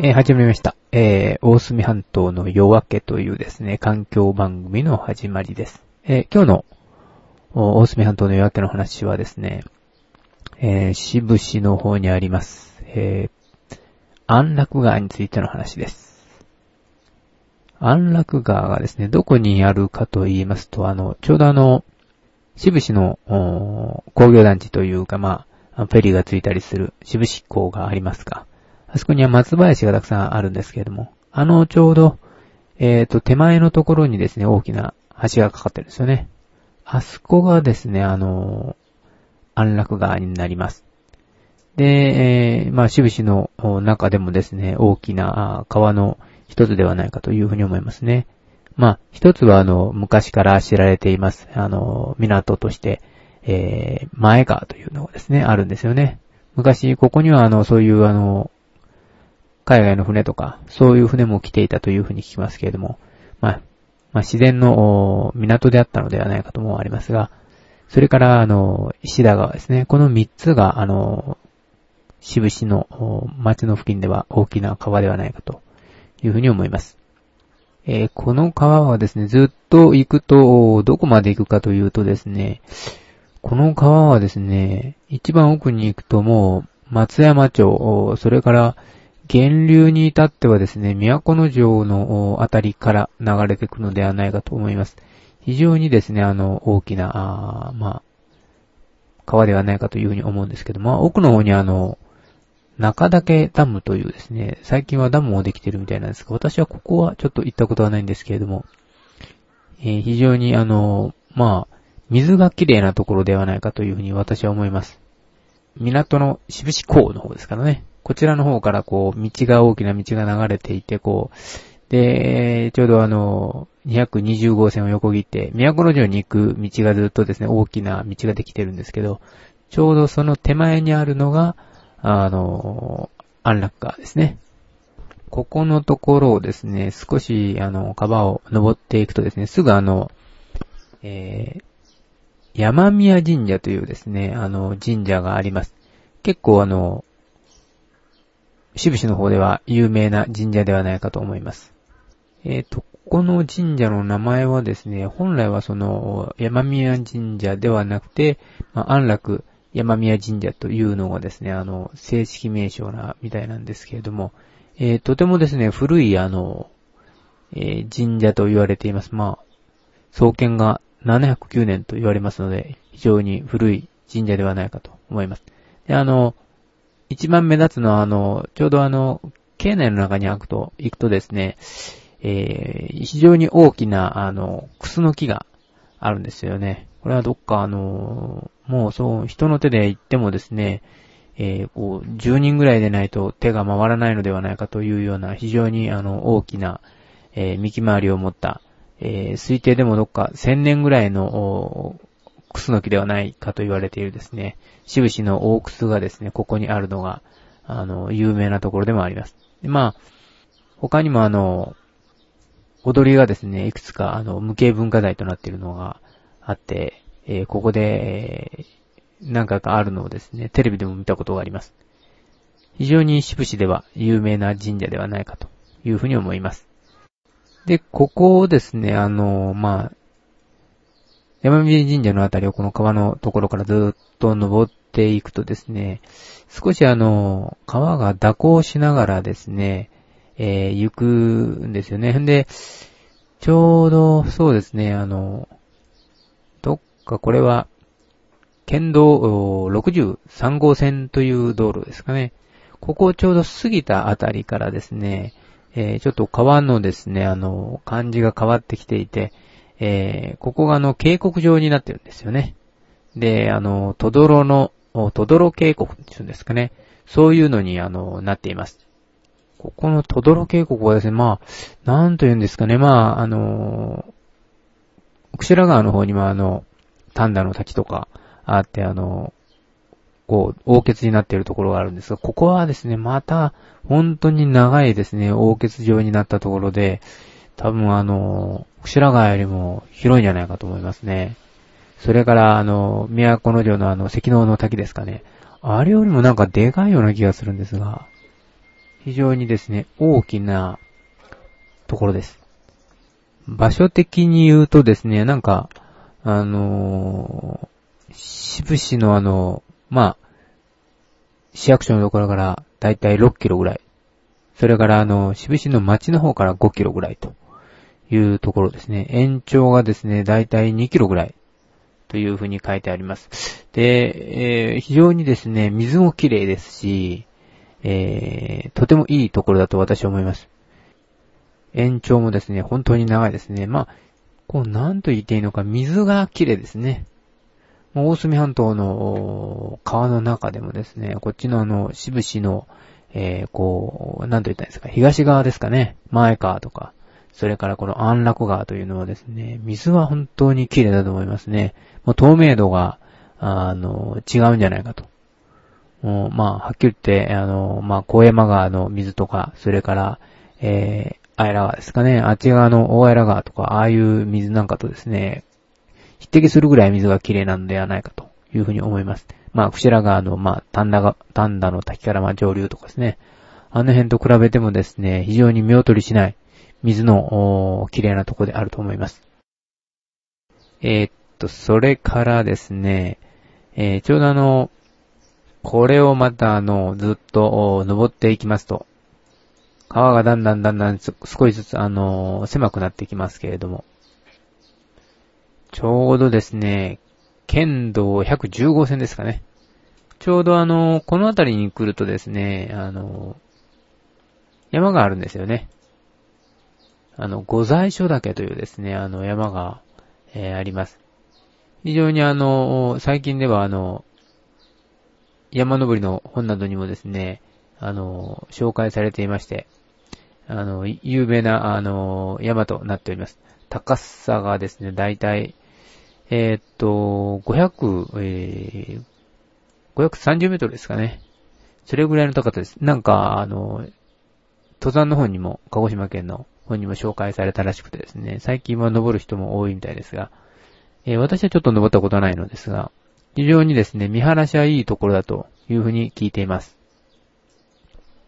えー、始めました。えー、大隅半島の夜明けというですね、環境番組の始まりです。えー、今日の大隅半島の夜明けの話はですね、えー、渋市の方にあります、え、安楽川についての話です。安楽川がですね、どこにあるかと言いますと、あの、ちょうどあの、渋市の工業団地というか、まあ、フェリーがついたりする渋市港がありますが、あそこには松林がたくさんあるんですけれども、あのちょうど、えっ、ー、と、手前のところにですね、大きな橋がかかってるんですよね。あそこがですね、あの、安楽川になります。で、えー、まあ、渋市の中でもですね、大きな川の一つではないかというふうに思いますね。まあ、一つはあの、昔から知られています。あの、港として、えー、前川というのがですね、あるんですよね。昔、ここにはあの、そういうあの、海外の船とか、そういう船も来ていたというふうに聞きますけれども、まあ、まあ、自然の港であったのではないかともありますが、それから、あの、石田川ですね。この三つが、あの、渋市の町の付近では大きな川ではないかというふうに思います。えー、この川はですね、ずっと行くと、どこまで行くかというとですね、この川はですね、一番奥に行くともう、松山町、それから源流に至ってはですね、都の城のあたりから流れてくのではないかと思います。非常にですね、あの、大きな、あまあ、川ではないかというふうに思うんですけども、奥の方にあの、中岳ダムというですね、最近はダムもできてるみたいなんですが、私はここはちょっと行ったことはないんですけれども、えー、非常にあの、まあ、水が綺麗なところではないかというふうに私は思います。港の渋市港の方ですからね。こちらの方からこう、道が大きな道が流れていて、こう、で、ちょうどあの、220号線を横切って、都城に行く道がずっとですね、大きな道ができてるんですけど、ちょうどその手前にあるのが、あの、安楽川ですね。ここのところをですね、少し、あの、川を登っていくとですね、すぐあの、えー、山宮神社というですね、あの、神社があります。結構あの、渋市の方では有名な神社ではないかと思います。えっ、ー、と、この神社の名前はですね、本来はその、山宮神社ではなくて、まあ、安楽山宮神社というのがですね、あの、正式名称な、みたいなんですけれども、えー、とてもですね、古いあの、えー、神社と言われています。まあ、創建が709年と言われますので、非常に古い神社ではないかと思います。で、あの、一番目立つのは、あの、ちょうどあの、境内の中に行くと、行くとですね、えー、非常に大きな、あの、クスの木があるんですよね。これはどっか、あの、もうそう、人の手で行ってもですね、えー、こう、10人ぐらいでないと手が回らないのではないかというような、非常に、あの、大きな、えー、幹回りを持った、えー、推定でもどっか1000年ぐらいの、クスノキではないかと言われているですね、渋市の大クスがですね、ここにあるのが、あの、有名なところでもあります。でまあ、他にもあの、踊りがですね、いくつかあの、無形文化財となっているのがあって、えー、ここで、えー、何回かあるのをですね、テレビでも見たことがあります。非常に渋市では有名な神社ではないかというふうに思います。で、ここをですね、あの、まあ、山見神社のあたりをこの川のところからずっと登っていくとですね、少しあの、川が蛇行しながらですね、えー、行くんですよね。んで、ちょうど、そうですね、あの、どっかこれは、県道63号線という道路ですかね。ここをちょうど過ぎたあたりからですね、えー、ちょっと川のですね、あの、感じが変わってきていて、えー、ここがあの、渓谷状になってるんですよね。で、あの、トドロの、トドロ渓谷っていうんですかね。そういうのに、あの、なっています。ここのトドロ渓谷はですね、まあ、なんと言うんですかね、まあ、あの、串良川の方にもあの、丹田の滝とかあって、あの、こう、凹血になっているところがあるんですが、ここはですね、また、本当に長いですね、凹血状になったところで、多分あの、串良川よりも広いんじゃないかと思いますね。それから、あの、都城のあの、石能の滝ですかね。あれよりもなんかでかいような気がするんですが、非常にですね、大きなところです。場所的に言うとですね、なんか、あのー、渋市のあの、まあ、市役所のところからだいたい6キロぐらい。それからあの、渋市の町の方から5キロぐらいとというところですね。延長がですね、だいたい2キロぐらいというふうに書いてあります。で、えー、非常にですね、水も綺麗ですし、えー、とてもいいところだと私は思います。延長もですね、本当に長いですね。まあ、こう、なんと言っていいのか、水が綺麗ですね。大隅半島の川の中でもですね、こっちのあの、渋市の、えー、こう、なんと言ったんですか、東側ですかね、前川とか、それからこの安楽川というのはですね、水は本当に綺麗だと思いますね。もう透明度が、あの、違うんじゃないかと。もうまあ、はっきり言って、あの、まあ、小山川の水とか、それから、えー、アイラ川ですかね。あっち側の大アイラ川とか、ああいう水なんかとですね、匹敵するぐらい水が綺麗なんではないかというふうに思います。まあ、伏良川の、まあ、丹田が、丹田の滝からまあ上流とかですね。あの辺と比べてもですね、非常に見劣りしない水の、綺麗なとこであると思います。えー、っと、それからですね、えー、ちょうどあの、これをまたあの、ずっと登っていきますと、川がだんだんだんだん少しずつ、あの、狭くなってきますけれども、ちょうどですね、県道110号線ですかね。ちょうどあの、この辺りに来るとですね、あの、山があるんですよね。あの、御在所岳というですね、あの、山が、えー、あります。非常にあの、最近ではあの、山登りの本などにもですね、あの、紹介されていまして、あの、有名な、あの、山となっております。高さがですね、だいたい、えー、っと、500、えー、530メートルですかね。それぐらいの高さです。なんか、あの、登山の方にも、鹿児島県の方にも紹介されたらしくてですね、最近は登る人も多いみたいですが、えー、私はちょっと登ったことはないのですが、非常にですね、見晴らしはいいところだというふうに聞いています。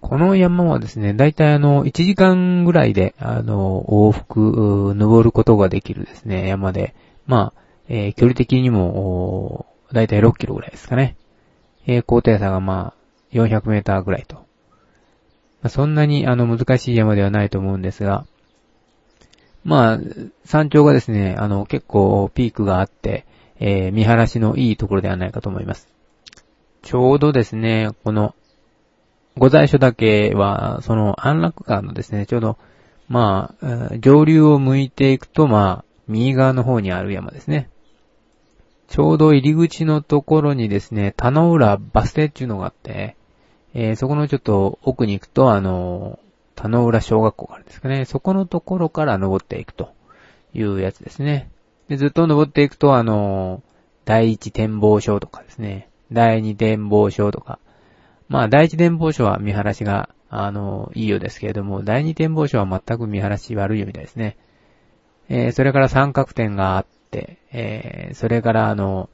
この山はですね、だいたいあの、1時間ぐらいで、あの、往復、登ることができるですね、山で、まあ、えー、距離的にも、だいたい6キロぐらいですかね。えー、高低差がまあ、400メーターぐらいと。まあ、そんなにあの、難しい山ではないと思うんですが、まあ、山頂がですね、あの、結構ピークがあって、えー、見晴らしのいいところではないかと思います。ちょうどですね、この御在所だけは、その安楽川のですね、ちょうど、まあ、上流を向いていくと、まあ、右側の方にある山ですね。ちょうど入り口のところにですね、田野浦バス停っていうのがあって、えー、そこのちょっと奥に行くと、あの、田野浦小学校があるんですかね。そこのところから登っていくというやつですね。で、ずっと登っていくと、あの、第一展望所とかですね。第二展望所とか、まあ、第一展望所は見晴らしが、あの、いいようですけれども、第二展望所は全く見晴らし悪いよみたいですね。えー、それから三角点があって、えー、それからあの、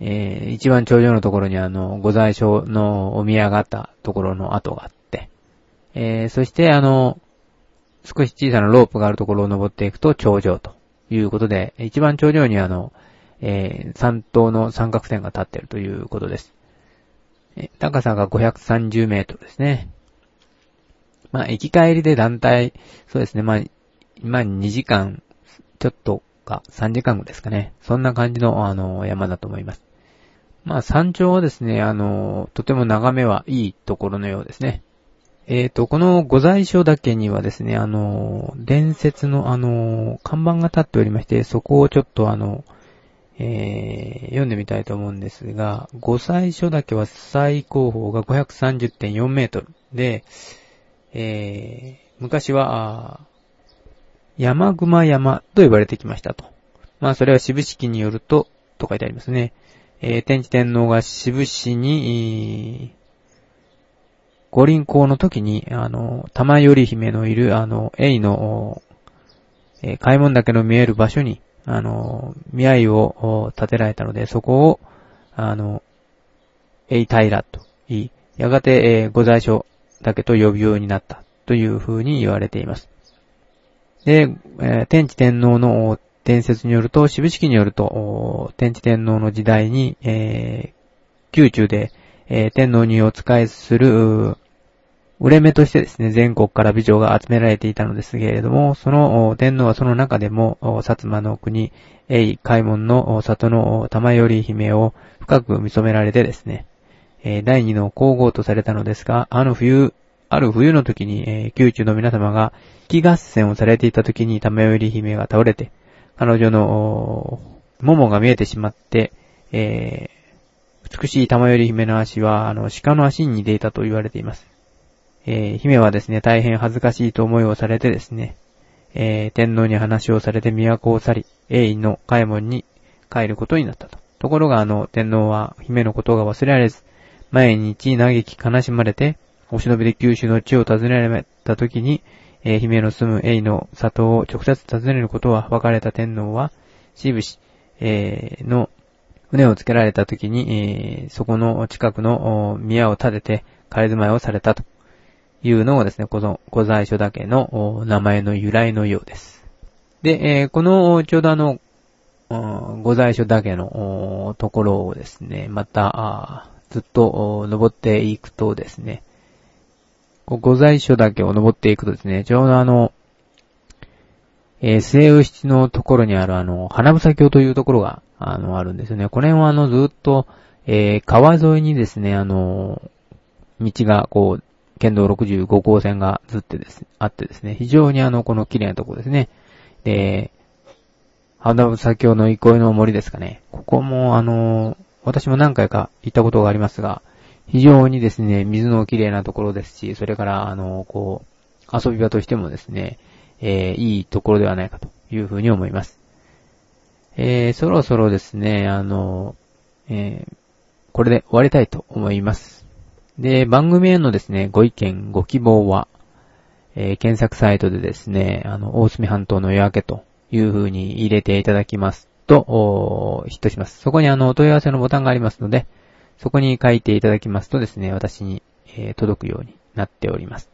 えー、一番頂上のところにあの、御在所のお宮があったところの跡があって、えー、そしてあの、少し小さなロープがあるところを登っていくと頂上ということで、一番頂上にあの、えー、三等の三角点が立っているということです。高さが530メートルですね。まあ、行き帰りで団体、そうですね、まあ、今2時間、ちょっとか、3時間後ですかね。そんな感じの、あの、山だと思います。まあ、山頂はですね、あの、とても眺めはいいところのようですね。えっ、ー、と、この御在所岳にはですね、あの、伝説のあの、看板が立っておりまして、そこをちょっとあの、えー、読んでみたいと思うんですが、5歳所だけは最高峰が530.4メートルで、えー、昔は、山熊山と呼ばれてきましたと。まあ、それは渋式によると、と書いてありますね。えー、天智天皇が渋市に、五輪行の時に、あの、玉頼姫のいる、あの、栄の、えー、開門岳の見える場所に、あの、見合いを建てられたので、そこを、あの、えい平と言い、やがて、えー、ご在所岳と呼ぶようになったという風に言われています。で、えー、天智天皇の伝説によると、渋式によると、天智天皇の時代に、えー、宮中で、えー、天皇にお仕えする、売れ目としてですね、全国から美女が集められていたのですけれども、その天皇はその中でも、薩摩の国、栄海門の里の玉頼姫を深く見初められてですね、第二の皇后とされたのですが、あの冬、ある冬の時に、宮中の皆様が、気合戦をされていた時に玉頼姫が倒れて、彼女の、ももが見えてしまって、えー、美しい玉より姫の足は、あの、鹿の足に似ていたと言われています。えー、姫はですね、大変恥ずかしいと思いをされてですね、えー、天皇に話をされて都を去り、栄院の海門に帰ることになったと。ところがあの、天皇は姫のことが忘れられず、毎日嘆き悲しまれて、お忍びで九州の地を訪ねられた時に、えー、姫の住む栄の里を直接訪ねることは別れた天皇は、しぶし、えー、の船をつけられた時に、えー、そこの近くの宮を建てて仮住まいをされたというのがですね、この御在所だけの名前の由来のようです。で、えー、このちょうどあの、御在所だけのところをですね、また、ずっと登っていくとですね、御在所だけを登っていくとですね、ちょうどあの、えー、末牛のところにあるあの、花房橋というところが、あの、あるんですよね。これはあの、ずっと、えー、川沿いにですね、あの、道が、こう、県道65号線がずってです、あってですね、非常にあの、この綺麗なところですね。で、花房橋の憩いの森ですかね。ここもあの、私も何回か行ったことがありますが、非常にですね、水の綺麗なところですし、それから、あの、こう、遊び場としてもですね、えー、いいところではないかというふうに思います。えー、そろそろですね、あの、えー、これで終わりたいと思います。で、番組へのですね、ご意見、ご希望は、えー、検索サイトでですね、あの、大隅半島の夜明けという風に入れていただきますと、ヒットします。そこにあの、お問い合わせのボタンがありますので、そこに書いていただきますとですね、私に、えー、届くようになっております。